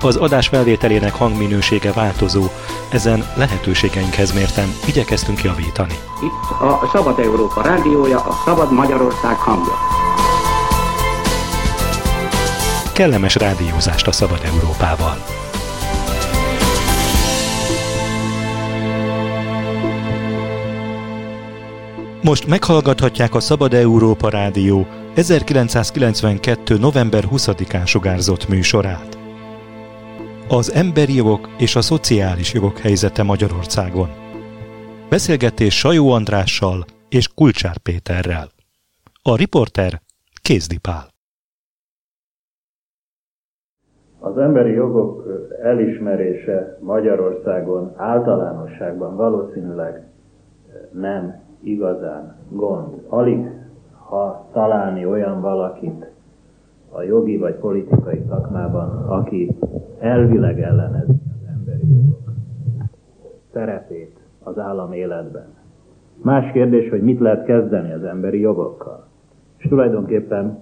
Az adás felvételének hangminősége változó, ezen lehetőségeinkhez mérten igyekeztünk javítani. Itt a Szabad Európa rádiója, a Szabad Magyarország hangja. Kellemes rádiózást a Szabad Európával! Most meghallgathatják a Szabad Európa Rádió 1992. november 20-án sugárzott műsorát az emberi jogok és a szociális jogok helyzete Magyarországon. Beszélgetés Sajó Andrással és Kulcsár Péterrel. A riporter Kézdi Pál. Az emberi jogok elismerése Magyarországon általánosságban valószínűleg nem igazán gond. Alig ha találni olyan valakit, a jogi vagy politikai szakmában, aki elvileg ellenezi az emberi jogok szerepét az állam életben. Más kérdés, hogy mit lehet kezdeni az emberi jogokkal. És tulajdonképpen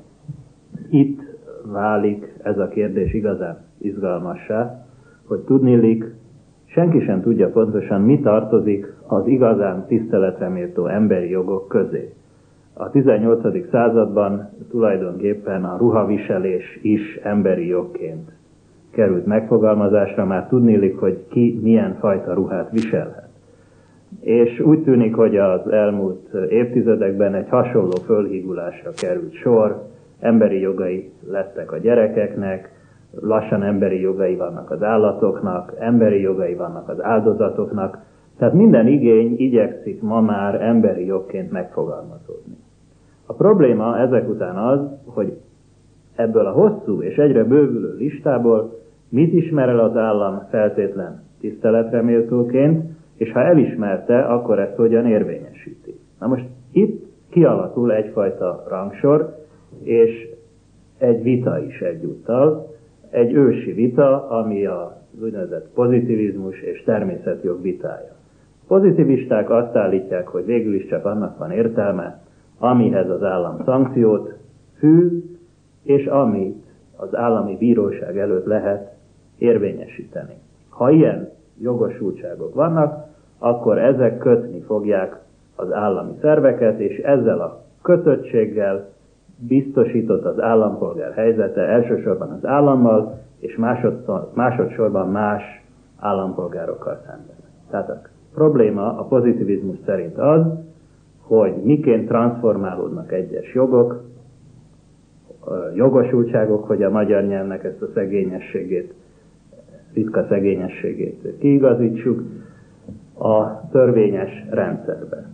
itt válik ez a kérdés igazán izgalmassá, hogy tudnélik, senki sem tudja pontosan, mi tartozik az igazán tiszteletreméltó emberi jogok közé. A 18. században tulajdonképpen a ruhaviselés is emberi jogként került megfogalmazásra, már tudnélik, hogy ki milyen fajta ruhát viselhet. És úgy tűnik, hogy az elmúlt évtizedekben egy hasonló fölhígulásra került sor, emberi jogai lettek a gyerekeknek, lassan emberi jogai vannak az állatoknak, emberi jogai vannak az áldozatoknak, tehát minden igény igyekszik ma már emberi jogként megfogalmazódni. A probléma ezek után az, hogy ebből a hosszú és egyre bővülő listából mit ismer el az állam feltétlen tiszteletreméltóként, és ha elismerte, akkor ezt hogyan érvényesíti. Na most itt kialakul egyfajta rangsor, és egy vita is egyúttal, egy ősi vita, ami az úgynevezett pozitivizmus és természetjog vitája. Pozitivisták azt állítják, hogy végül is csak annak van értelme, amihez az állam szankciót fűz, és amit az állami bíróság előtt lehet érvényesíteni. Ha ilyen jogosultságok vannak, akkor ezek kötni fogják az állami szerveket, és ezzel a kötöttséggel biztosított az állampolgár helyzete elsősorban az állammal, és másodszorban más állampolgárokkal szemben. Tehát a probléma a pozitivizmus szerint az, hogy miként transformálódnak egyes jogok, jogosultságok, hogy a magyar nyelvnek ezt a szegényességét, ritka szegényességét kiigazítsuk a törvényes rendszerbe.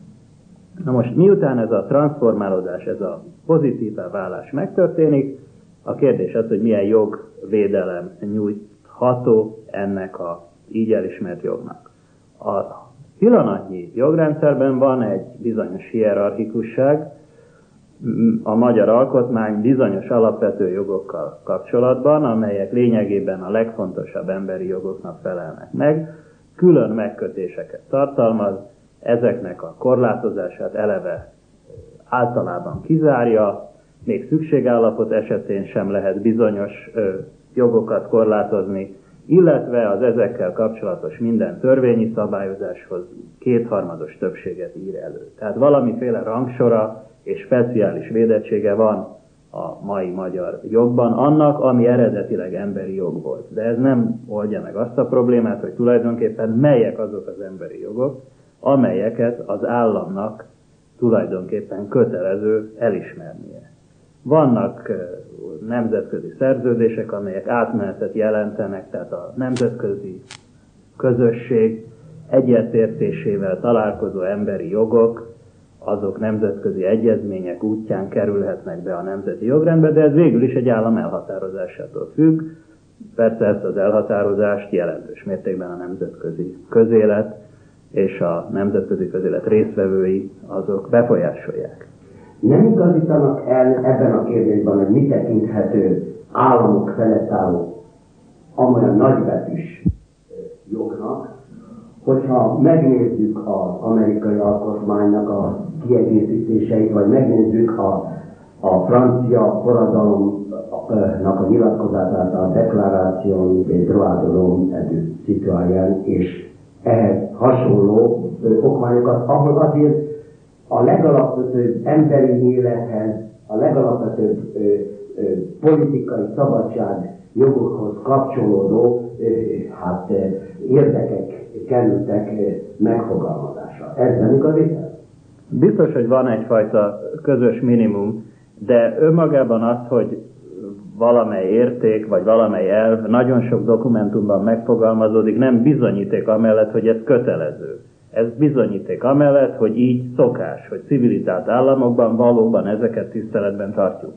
Na most miután ez a transformálódás, ez a pozitívá válás megtörténik, a kérdés az, hogy milyen jogvédelem nyújtható ennek a így elismert jognak. A pillanatnyi jogrendszerben van egy bizonyos hierarchikusság, a magyar alkotmány bizonyos alapvető jogokkal kapcsolatban, amelyek lényegében a legfontosabb emberi jogoknak felelnek meg, külön megkötéseket tartalmaz, ezeknek a korlátozását eleve általában kizárja, még szükségállapot esetén sem lehet bizonyos jogokat korlátozni, illetve az ezekkel kapcsolatos minden törvényi szabályozáshoz kétharmados többséget ír elő. Tehát valamiféle rangsora és speciális védettsége van a mai magyar jogban, annak, ami eredetileg emberi jog volt. De ez nem oldja meg azt a problémát, hogy tulajdonképpen melyek azok az emberi jogok, amelyeket az államnak tulajdonképpen kötelező elismernie. Vannak nemzetközi szerződések, amelyek átmenetet jelentenek, tehát a nemzetközi közösség egyetértésével találkozó emberi jogok, azok nemzetközi egyezmények útján kerülhetnek be a nemzeti jogrendbe, de ez végül is egy állam elhatározásától függ. Persze ezt az elhatározást jelentős mértékben a nemzetközi közélet és a nemzetközi közélet résztvevői azok befolyásolják. Nem igazítanak el ebben a kérdésben, hogy mi tekinthető államok felett álló amolyan nagybetűs jognak, hogyha megnézzük az amerikai alkotmánynak a kiegészítéseit, vagy megnézzük a, a francia forradalomnak a nyilatkozatát, a deklaráció des droits de l'homme és ehhez hasonló okmányokat, ahol azért a legalapvetőbb emberi élethez, a legalapvetőbb ö, ö, politikai szabadság jogokhoz kapcsolódó ö, hát, érdekek kerültek megfogalmazásra. Ez nem igazi? Biztos, hogy van egyfajta közös minimum, de önmagában az, hogy valamely érték, vagy valamely elv nagyon sok dokumentumban megfogalmazódik, nem bizonyíték amellett, hogy ez kötelező. Ez bizonyíték amellett, hogy így szokás, hogy civilizált államokban valóban ezeket tiszteletben tartjuk.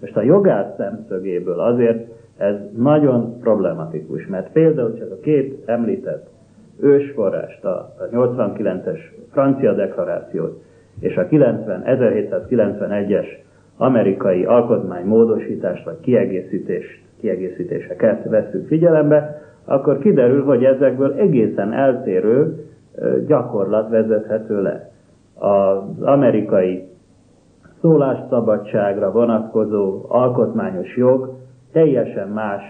Most a jogász szemszögéből azért ez nagyon problematikus, mert például csak a két említett ősforrást, a 89-es francia deklarációt és a 90, 1791-es amerikai alkotmánymódosítást vagy kiegészítést, kiegészítéseket veszünk figyelembe, akkor kiderül, hogy ezekből egészen eltérő gyakorlat vezethető le. Az amerikai szólásszabadságra vonatkozó alkotmányos jog teljesen más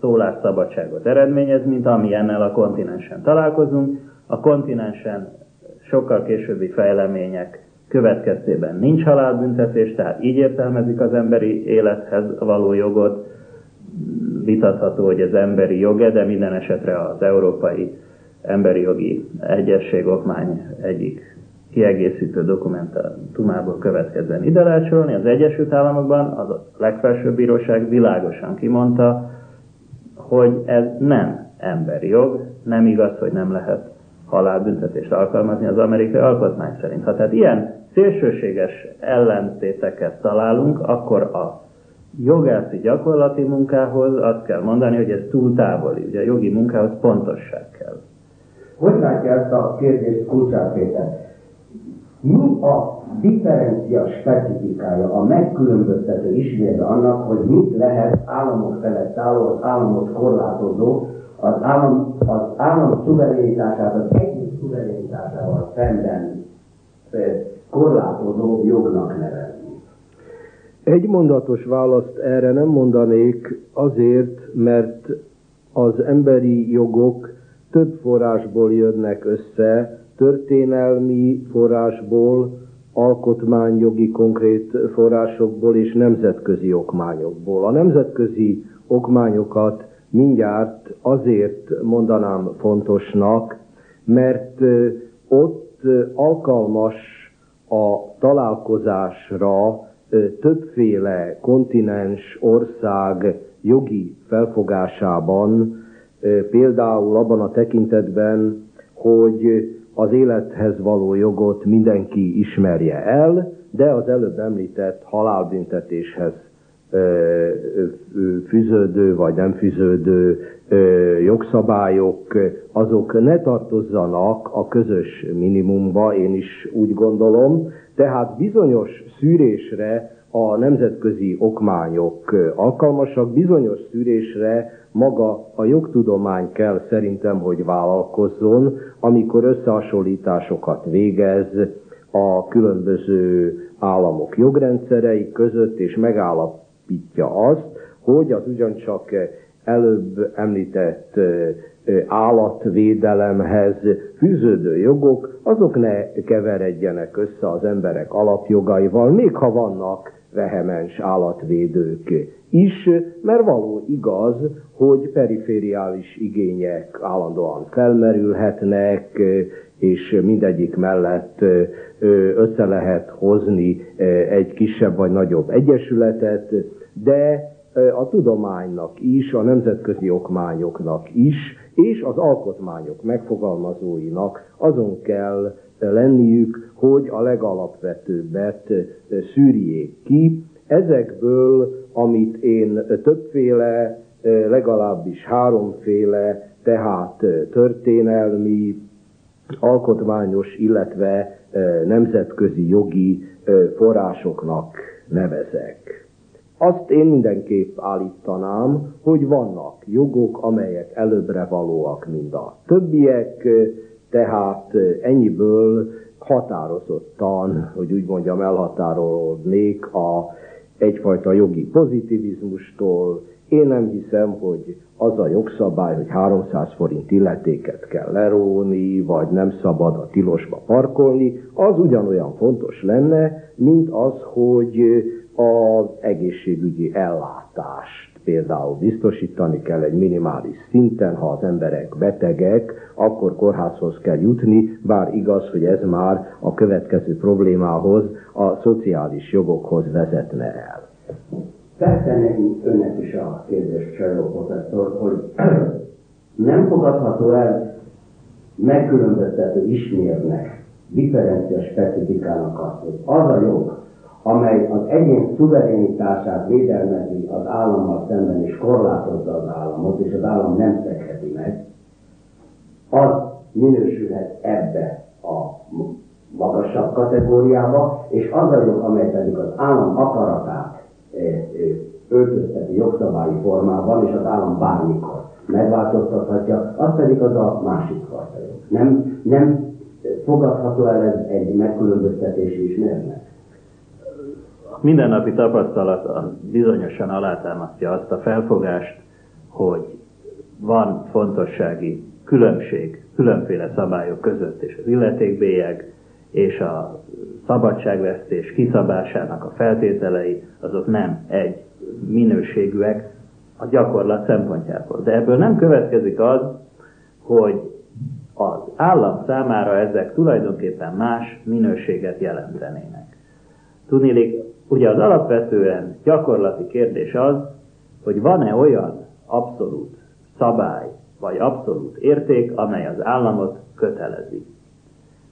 szólásszabadságot eredményez, mint ami ennel a kontinensen találkozunk. A kontinensen sokkal későbbi fejlemények következtében nincs halálbüntetés, tehát így értelmezik az emberi élethez való jogot. Vitatható, hogy ez emberi joge, de minden esetre az európai emberi jogi egyesség okmány egyik kiegészítő dokumentumából következően ide lehet sorolni. Az Egyesült Államokban az a legfelsőbb bíróság világosan kimondta, hogy ez nem emberi jog, nem igaz, hogy nem lehet halálbüntetést alkalmazni az amerikai alkotmány szerint. Ha tehát ilyen szélsőséges ellentéteket találunk, akkor a jogászi gyakorlati munkához azt kell mondani, hogy ez túl távoli. Ugye a jogi munkához pontosság kell. Hogy látja ezt a kérdést Kulcsár Péter? Mi a differencia specifikája, a megkülönböztető ismérve annak, hogy mit lehet államok felett álló, az államot korlátozó, az állam, az állam szuverenitását, az egyik szuverenitásával szemben korlátozó jognak nevezni? Egy mondatos választ erre nem mondanék azért, mert az emberi jogok több forrásból jönnek össze, történelmi forrásból, alkotmányjogi konkrét forrásokból és nemzetközi okmányokból. A nemzetközi okmányokat mindjárt azért mondanám fontosnak, mert ott alkalmas a találkozásra többféle kontinens, ország jogi felfogásában, például abban a tekintetben, hogy az élethez való jogot mindenki ismerje el, de az előbb említett halálbüntetéshez fűződő vagy nem fűződő jogszabályok, azok ne tartozzanak a közös minimumba, én is úgy gondolom, tehát bizonyos szűrésre a nemzetközi okmányok alkalmasak, bizonyos szűrésre maga a jogtudomány kell szerintem, hogy vállalkozzon, amikor összehasonlításokat végez a különböző államok jogrendszerei között, és megállapítja azt, hogy az ugyancsak előbb említett állatvédelemhez fűződő jogok, azok ne keveredjenek össze az emberek alapjogaival, még ha vannak vehemens állatvédők is, mert való igaz, hogy perifériális igények állandóan felmerülhetnek, és mindegyik mellett össze lehet hozni egy kisebb vagy nagyobb egyesületet, de a tudománynak is, a nemzetközi okmányoknak is, és az alkotmányok megfogalmazóinak azon kell lenniük, hogy a legalapvetőbbet szűrjék ki. Ezekből, amit én többféle, legalábbis háromféle, tehát történelmi, alkotmányos, illetve nemzetközi jogi forrásoknak nevezek. Azt én mindenképp állítanám, hogy vannak jogok, amelyek előbbre valóak, mint a többiek, tehát ennyiből határozottan, hogy úgy mondjam, elhatárolódnék a egyfajta jogi pozitivizmustól. Én nem hiszem, hogy az a jogszabály, hogy 300 forint illetéket kell leróni, vagy nem szabad a tilosba parkolni, az ugyanolyan fontos lenne, mint az, hogy az egészségügyi ellátást például biztosítani kell egy minimális szinten, ha az emberek betegek, akkor kórházhoz kell jutni, bár igaz, hogy ez már a következő problémához, a szociális jogokhoz vezetne el. Feltenni önnek is a kérdés, Csajló professzor, hogy nem fogadható el megkülönböztető ismérnek, differencia specifikának azt, hogy az a jog, amely az egyén szuverenitását védelmezi az állammal szemben és korlátozza az államot, és az állam nem szekheti meg, az minősülhet ebbe a magasabb kategóriába, és az a jog, amely pedig az állam akaratát eh, eh, öltözteti jogszabályi formában, és az állam bármikor megváltoztathatja, az pedig az a másik fajta jog. Nem, nem fogadható el ez egy megkülönböztetési ismérnek? Mindennapi tapasztalat bizonyosan alátámasztja azt a felfogást, hogy van fontossági különbség különféle szabályok között, és az illetékbélyeg és a szabadságvesztés kiszabásának a feltételei, azok nem egy minőségűek a gyakorlat szempontjából. De ebből nem következik az, hogy az állam számára ezek tulajdonképpen más minőséget jelentenének. Tudnélik, Ugye az alapvetően gyakorlati kérdés az, hogy van-e olyan abszolút szabály, vagy abszolút érték, amely az államot kötelezi.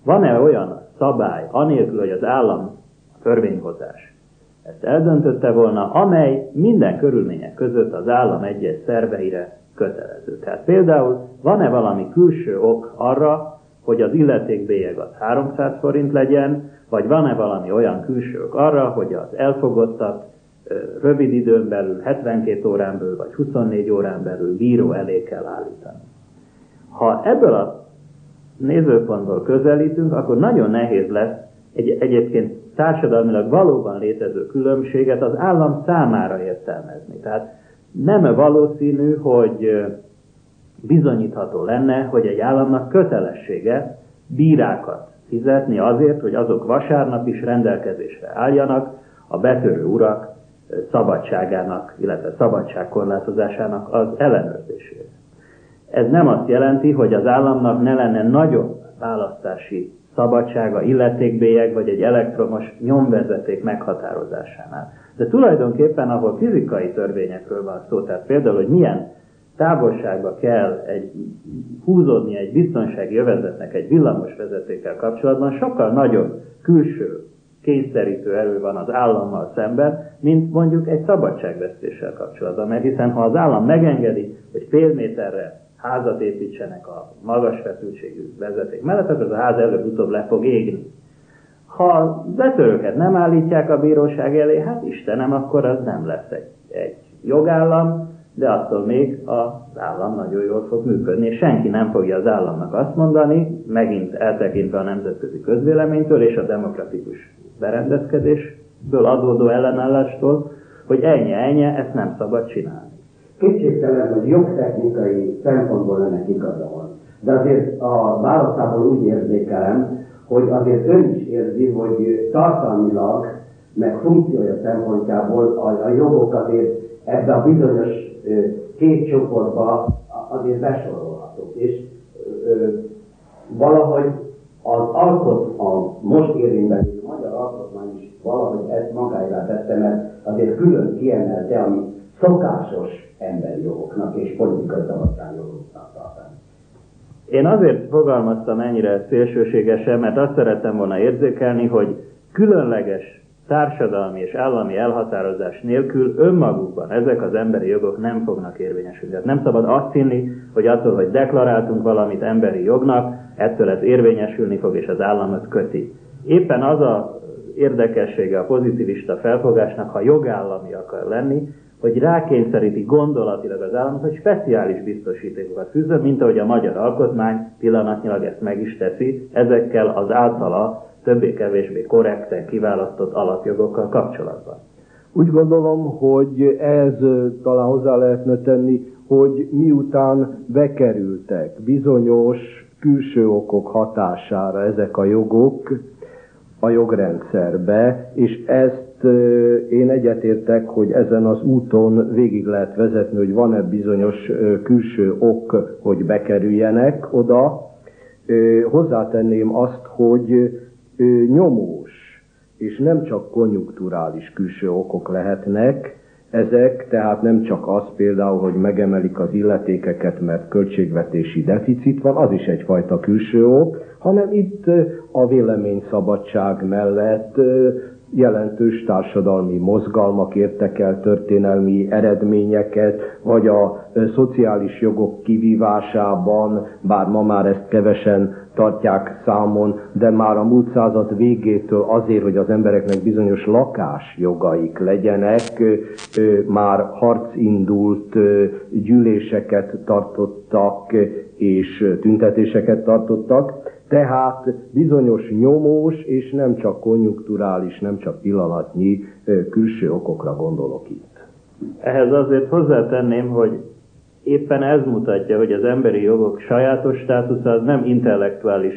Van-e olyan szabály, anélkül, hogy az állam a törvényhozás ezt eldöntötte volna, amely minden körülmények között az állam egyes szerveire kötelező. Tehát például van-e valami külső ok arra, hogy az illetékbélyeg az 300 forint legyen, vagy van-e valami olyan külsők arra, hogy az elfogottat rövid időn belül, 72 órán belül, vagy 24 órán belül bíró elé kell állítani. Ha ebből a nézőpontból közelítünk, akkor nagyon nehéz lesz egy, egyébként társadalmilag valóban létező különbséget az állam számára értelmezni. Tehát nem valószínű, hogy bizonyítható lenne, hogy egy államnak kötelessége bírákat fizetni azért, hogy azok vasárnap is rendelkezésre álljanak a betörő urak szabadságának, illetve szabadságkorlátozásának az ellenőrzésére. Ez nem azt jelenti, hogy az államnak ne lenne nagyobb választási szabadsága, illetékbélyeg vagy egy elektromos nyomvezeték meghatározásánál. De tulajdonképpen, ahol fizikai törvényekről van szó, tehát például, hogy milyen távolságba kell egy, húzódni egy biztonsági övezetnek egy villamos vezetékkel kapcsolatban, sokkal nagyobb külső kényszerítő erő van az állammal szemben, mint mondjuk egy szabadságvesztéssel kapcsolatban. Mert hiszen ha az állam megengedi, hogy fél méterre házat építsenek a magas feszültségű vezeték mellett, akkor az a ház előbb-utóbb le fog égni. Ha betörőket nem állítják a bíróság elé, hát Istenem, akkor az nem lesz egy, egy jogállam, de attól még az állam nagyon jól fog működni, senki nem fogja az államnak azt mondani, megint eltekintve a nemzetközi közvéleménytől és a demokratikus berendezkedésből adódó ellenállástól, hogy ennyi, ennyi, ezt nem szabad csinálni. Kétségtelen, hogy jogtechnikai szempontból ennek igaza van. De azért a válaszából úgy érzékelem, hogy azért ön is érzi, hogy tartalmilag, meg funkciója szempontjából a, a jogok azért ebbe a bizonyos két csoportba azért besorolhatók. És valahogy az alkot, a most érvényben a magyar alkotmány is valahogy ezt magára tette, mert azért külön kiemelte, ami szokásos emberi jogoknak és politikai szabadságjogoknak tartani. Én azért fogalmaztam ennyire szélsőségesen, mert azt szerettem volna érzékelni, hogy különleges társadalmi és állami elhatározás nélkül önmagukban ezek az emberi jogok nem fognak érvényesülni. Tehát nem szabad azt hinni, hogy attól, hogy deklaráltunk valamit emberi jognak, ettől ez érvényesülni fog, és az államot köti. Éppen az a érdekessége a pozitivista felfogásnak, ha jogállami akar lenni, hogy rákényszeríti gondolatilag az államot, hogy speciális biztosítékokat fűzön, mint ahogy a magyar alkotmány pillanatnyilag ezt meg is teszi, ezekkel az általa többé-kevésbé korrekten kiválasztott alapjogokkal kapcsolatban. Úgy gondolom, hogy ez talán hozzá lehetne tenni, hogy miután bekerültek bizonyos külső okok hatására ezek a jogok a jogrendszerbe, és ezt én egyetértek, hogy ezen az úton végig lehet vezetni, hogy van-e bizonyos külső ok, hogy bekerüljenek oda. Hozzátenném azt, hogy nyomós és nem csak konjunkturális külső okok lehetnek, ezek tehát nem csak az például, hogy megemelik az illetékeket, mert költségvetési deficit van, az is egyfajta külső ok, hanem itt a véleményszabadság mellett jelentős társadalmi mozgalmak értek el történelmi eredményeket, vagy a szociális jogok kivívásában, bár ma már ezt kevesen tartják számon, de már a múlt század végétől azért, hogy az embereknek bizonyos lakásjogaik legyenek, már harc indult, gyűléseket tartottak és tüntetéseket tartottak, tehát bizonyos nyomós és nem csak konjunkturális, nem csak pillanatnyi külső okokra gondolok itt. Ehhez azért hozzátenném, hogy éppen ez mutatja, hogy az emberi jogok sajátos státusza az nem intellektuális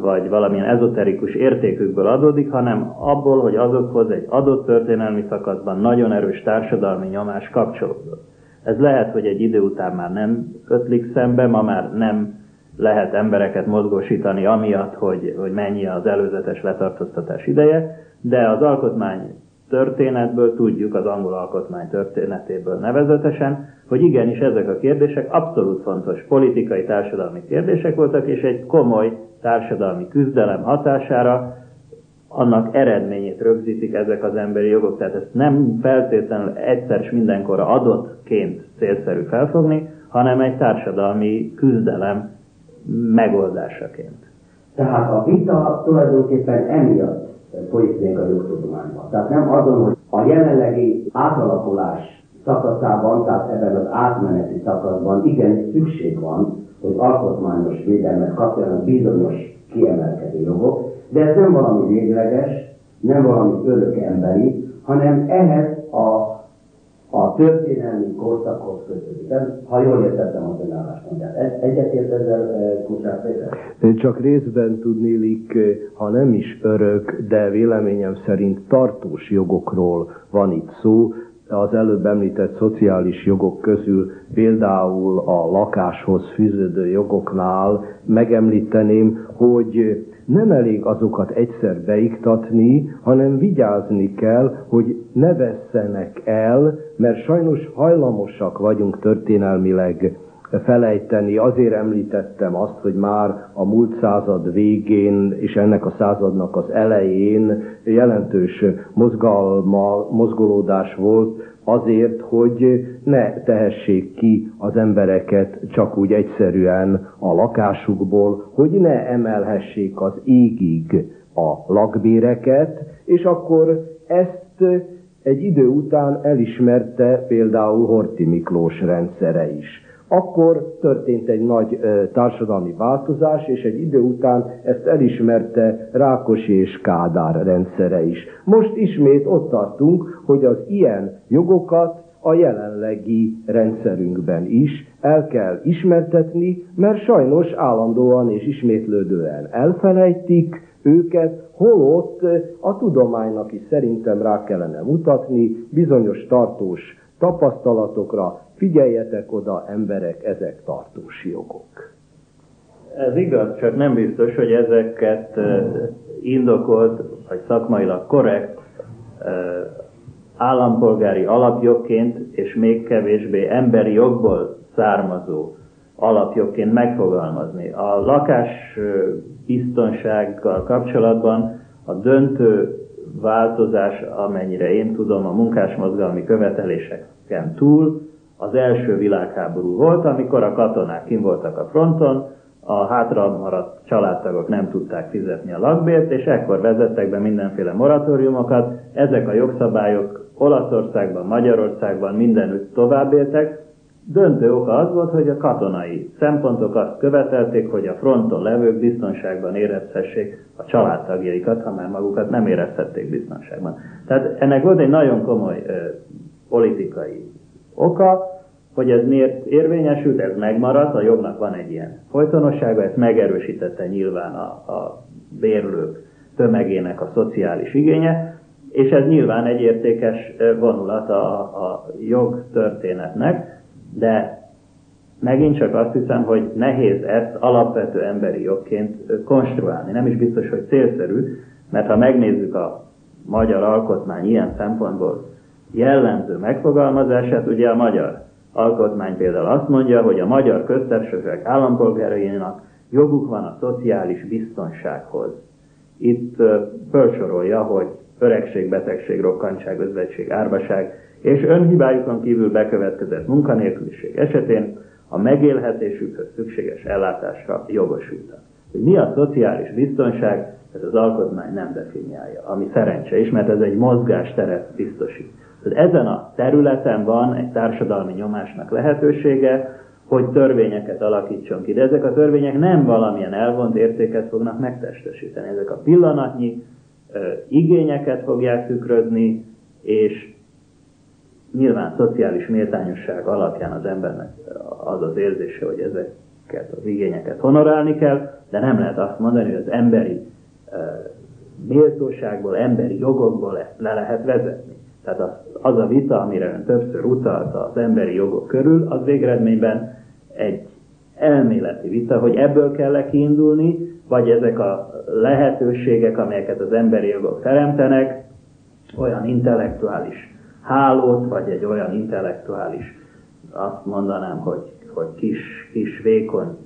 vagy valamilyen ezoterikus értékükből adódik, hanem abból, hogy azokhoz egy adott történelmi szakaszban nagyon erős társadalmi nyomás kapcsolódott. Ez lehet, hogy egy idő után már nem ötlik szembe, ma már nem lehet embereket mozgósítani amiatt, hogy, hogy mennyi az előzetes letartóztatás ideje, de az alkotmány történetből tudjuk, az angol alkotmány történetéből nevezetesen, hogy igenis ezek a kérdések abszolút fontos politikai, társadalmi kérdések voltak, és egy komoly társadalmi küzdelem hatására annak eredményét rögzítik ezek az emberi jogok. Tehát ezt nem feltétlenül egyszer és mindenkorra adottként célszerű felfogni, hanem egy társadalmi küzdelem megoldásaként. Tehát a vita tulajdonképpen emiatt még a jogtudományban. Tehát nem azon, hogy a jelenlegi átalakulás szakaszában, tehát ebben az átmeneti szakaszban igen szükség van, hogy alkotmányos védelmet kapjanak bizonyos kiemelkedő jogok, de ez nem valami végleges, nem valami örök emberi, hanem ehhez a a történelmi korszakhoz kötődik. Ha jól értettem az ön álláspontját. Egyetért ezzel eh, Kucsár Péter? Csak részben tudnélik, eh, ha nem is örök, de véleményem szerint tartós jogokról van itt szó, az előbb említett szociális jogok közül például a lakáshoz fűződő jogoknál megemlíteném, hogy nem elég azokat egyszer beiktatni, hanem vigyázni kell, hogy ne vesszenek el, mert sajnos hajlamosak vagyunk történelmileg felejteni. Azért említettem azt, hogy már a múlt század végén és ennek a századnak az elején jelentős mozgalma, mozgolódás volt azért, hogy ne tehessék ki az embereket csak úgy egyszerűen a lakásukból, hogy ne emelhessék az égig a lakbéreket, és akkor ezt egy idő után elismerte például Horti Miklós rendszere is akkor történt egy nagy társadalmi változás, és egy idő után ezt elismerte Rákosi és Kádár rendszere is. Most ismét ott tartunk, hogy az ilyen jogokat a jelenlegi rendszerünkben is el kell ismertetni, mert sajnos állandóan és ismétlődően elfelejtik őket, holott a tudománynak is szerintem rá kellene mutatni bizonyos tartós tapasztalatokra, Figyeljetek oda, emberek, ezek tartós jogok. Ez igaz, csak nem biztos, hogy ezeket indokolt, vagy szakmailag korrekt állampolgári alapjogként, és még kevésbé emberi jogból származó alapjogként megfogalmazni. A lakás biztonsággal kapcsolatban a döntő változás, amennyire én tudom, a munkásmozgalmi követeléseken túl az első világháború volt, amikor a katonák kim voltak a fronton, a hátra maradt családtagok nem tudták fizetni a lakbért, és ekkor vezettek be mindenféle moratóriumokat. Ezek a jogszabályok Olaszországban, Magyarországban mindenütt tovább éltek. Döntő oka az volt, hogy a katonai szempontok azt követelték, hogy a fronton levők biztonságban érezhessék a családtagjaikat, ha már magukat nem érezhették biztonságban. Tehát ennek volt egy nagyon komoly ö, politikai oka, hogy ez miért érvényesült, ez megmaradt, a jognak van egy ilyen folytonossága, ezt megerősítette nyilván a, a bérlők tömegének a szociális igénye, és ez nyilván egy értékes vonulat a, a jogtörténetnek, de megint csak azt hiszem, hogy nehéz ezt alapvető emberi jogként konstruálni. Nem is biztos, hogy célszerű, mert ha megnézzük a magyar alkotmány ilyen szempontból jellemző megfogalmazását, ugye a magyar alkotmány például azt mondja, hogy a magyar köztársaság állampolgárainak joguk van a szociális biztonsághoz. Itt felsorolja, hogy öregség, betegség, rokkantság, özvegység, árvaság és önhibájukon kívül bekövetkezett munkanélküliség esetén a megélhetésükhöz szükséges ellátásra jogosultak. Hogy mi a szociális biztonság, ez az alkotmány nem definiálja, ami szerencse is, mert ez egy mozgásteret biztosít. Tehát ezen a területen van egy társadalmi nyomásnak lehetősége, hogy törvényeket alakítson ki. De ezek a törvények nem valamilyen elvont értéket fognak megtestesíteni. Ezek a pillanatnyi ö, igényeket fogják tükrözni, és nyilván szociális méltányosság alapján az embernek az az érzése, hogy ezeket az igényeket honorálni kell, de nem lehet azt mondani, hogy az emberi méltóságból, emberi jogokból ezt le lehet vezetni. Tehát az, az a vita, amire ön többször utalt az emberi jogok körül, az végeredményben egy elméleti vita, hogy ebből kell -e kiindulni, vagy ezek a lehetőségek, amelyeket az emberi jogok teremtenek, olyan intellektuális hálót, vagy egy olyan intellektuális, azt mondanám, hogy, hogy kis, kis vékony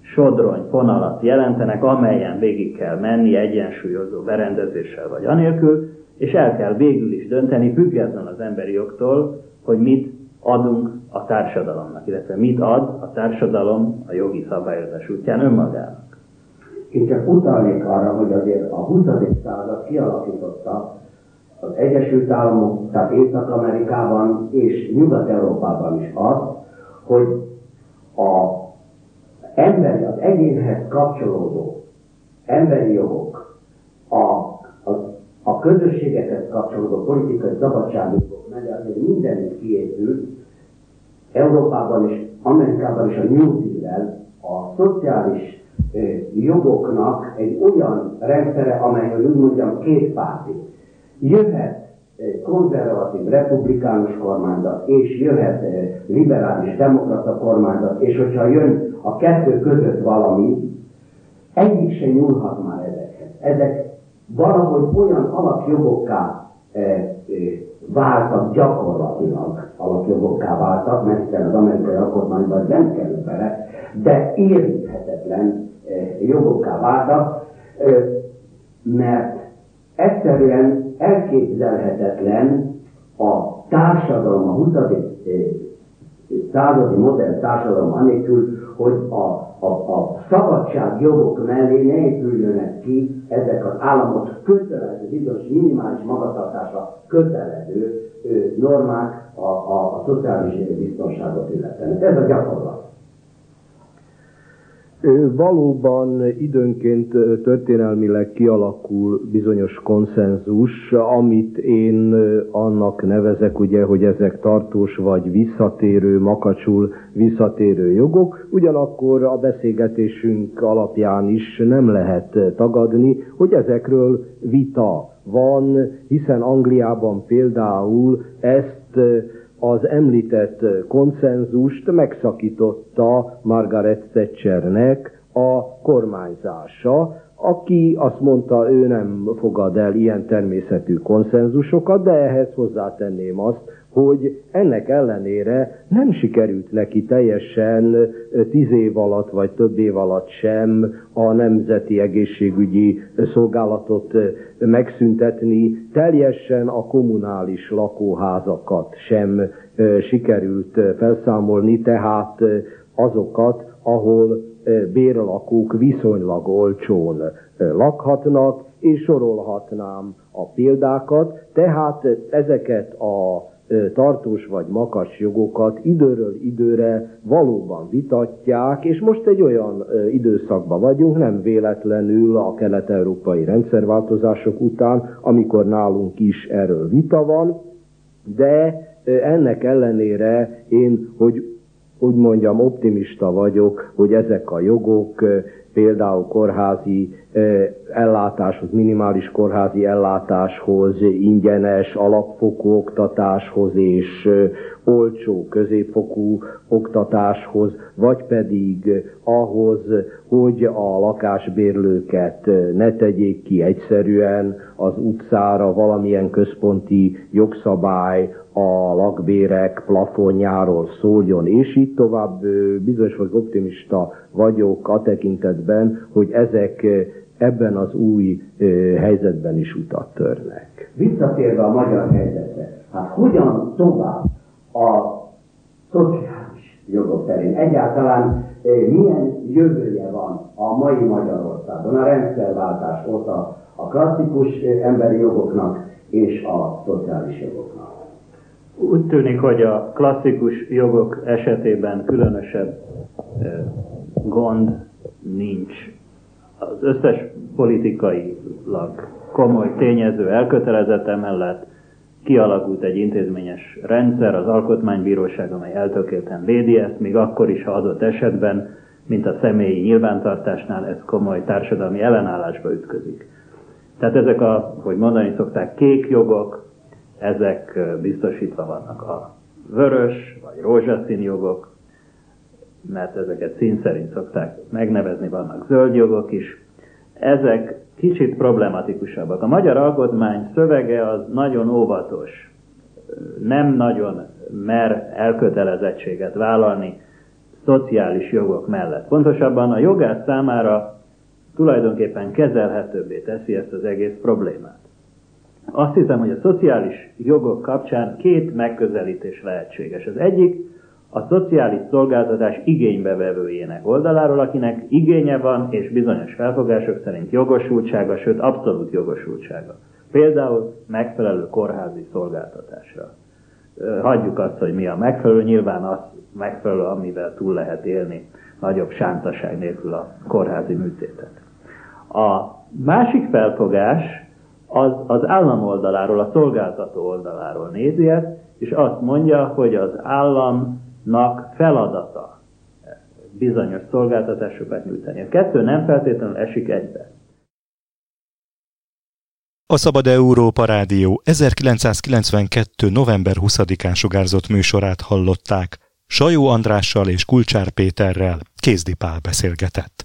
sodrony fonalat jelentenek, amelyen végig kell menni egyensúlyozó berendezéssel vagy anélkül, és el kell végül is dönteni, független az emberi jogtól, hogy mit adunk a társadalomnak, illetve mit ad a társadalom a jogi szabályozás útján önmagának. Én csak utalnék arra, hogy azért a 20. század kialakította az Egyesült Államok, tehát Észak-Amerikában és Nyugat-Európában is azt, hogy a emberi, az egyénhez kapcsolódó emberi jogok, a a közösségekhez kapcsolódó politikai szabadságokok mellett mindenütt kiépült, Európában és Amerikában is a New Deal a szociális jogoknak egy olyan rendszere, amely, hogy úgy mondjam, kétpárti. Jöhet konzervatív, republikánus kormányzat, és jöhet liberális, demokrata kormányzat, és hogyha jön a kettő között valami, egyik se nyúlhat már ezekhez. Ezek valahogy olyan alapjogokká e, e, váltak gyakorlatilag, alapjogokká váltak, mert hiszen az amerikai alkotmányban nem kerül bele, de érinthetetlen jogokká váltak, mert egyszerűen elképzelhetetlen a társadalom, a 20. E, századi modern társadalom anélkül, hogy a a, a szabadságjogok mellé ne épüljönek ki ezek az államot kötelező, bizonyos minimális magatartásra kötelező normák a, a, a szociális biztonságot illetően. Ez a gyakorlat. Valóban időnként történelmileg kialakul bizonyos konszenzus, amit én annak nevezek, ugye, hogy ezek tartós vagy visszatérő, makacsul visszatérő jogok, ugyanakkor a beszélgetésünk alapján is nem lehet tagadni, hogy ezekről vita van, hiszen Angliában például ezt az említett konszenzust megszakította Margaret Thatchernek a kormányzása, aki azt mondta, ő nem fogad el ilyen természetű konszenzusokat, de ehhez hozzátenném azt, hogy ennek ellenére nem sikerült neki teljesen tíz év alatt, vagy több év alatt sem a Nemzeti Egészségügyi Szolgálatot megszüntetni, teljesen a kommunális lakóházakat sem sikerült felszámolni, tehát azokat, ahol bérlakók viszonylag olcsón lakhatnak, és sorolhatnám a példákat, tehát ezeket a tartós vagy makas jogokat időről időre valóban vitatják, és most egy olyan időszakban vagyunk, nem véletlenül a kelet-európai rendszerváltozások után, amikor nálunk is erről vita van, de ennek ellenére én, hogy úgy mondjam, optimista vagyok, hogy ezek a jogok például kórházi ellátáshoz, minimális kórházi ellátáshoz, ingyenes alapfokú oktatáshoz és olcsó középfokú oktatáshoz, vagy pedig ahhoz, hogy a lakásbérlőket ne tegyék ki egyszerűen az utcára valamilyen központi jogszabály a lakbérek plafonjáról szóljon, és így tovább bizonyos vagy optimista vagyok a tekintetben, hogy ezek ebben az új helyzetben is utat törnek. Visszatérve a magyar helyzetre, hát hogyan tovább a szociális jogok terén? Egyáltalán milyen jövője van a mai Magyarországon, a rendszerváltás óta a klasszikus emberi jogoknak és a szociális jogoknak? Úgy tűnik, hogy a klasszikus jogok esetében különösebb gond nincs. Az összes politikailag komoly tényező elkötelezett emellett kialakult egy intézményes rendszer, az Alkotmánybíróság, amely eltökélten védi ezt, még akkor is, ha adott esetben, mint a személyi nyilvántartásnál ez komoly társadalmi ellenállásba ütközik. Tehát ezek a, hogy mondani szokták, kék jogok, ezek biztosítva vannak a vörös vagy rózsaszín jogok, mert ezeket szín szerint szokták megnevezni, vannak zöld jogok is. Ezek kicsit problematikusabbak. A magyar alkotmány szövege az nagyon óvatos, nem nagyon mer elkötelezettséget vállalni szociális jogok mellett. Pontosabban a jogász számára tulajdonképpen kezelhetőbbé teszi ezt az egész problémát. Azt hiszem, hogy a szociális jogok kapcsán két megközelítés lehetséges. Az egyik a szociális szolgáltatás igénybevevőjének oldaláról, akinek igénye van és bizonyos felfogások szerint jogosultsága, sőt abszolút jogosultsága. Például megfelelő kórházi szolgáltatásra. Hagyjuk azt, hogy mi a megfelelő, nyilván az megfelelő, amivel túl lehet élni nagyobb sántaság nélkül a kórházi műtétet. A másik felfogás az, az állam oldaláról, a szolgáltató oldaláról nézi ezt, és azt mondja, hogy az államnak feladata bizonyos szolgáltatásokat nyújtani. A kettő nem feltétlenül esik egybe. A Szabad Európa Rádió 1992. november 20-án sugárzott műsorát hallották. Sajó Andrással és Kulcsár Péterrel Kézdi Pál beszélgetett.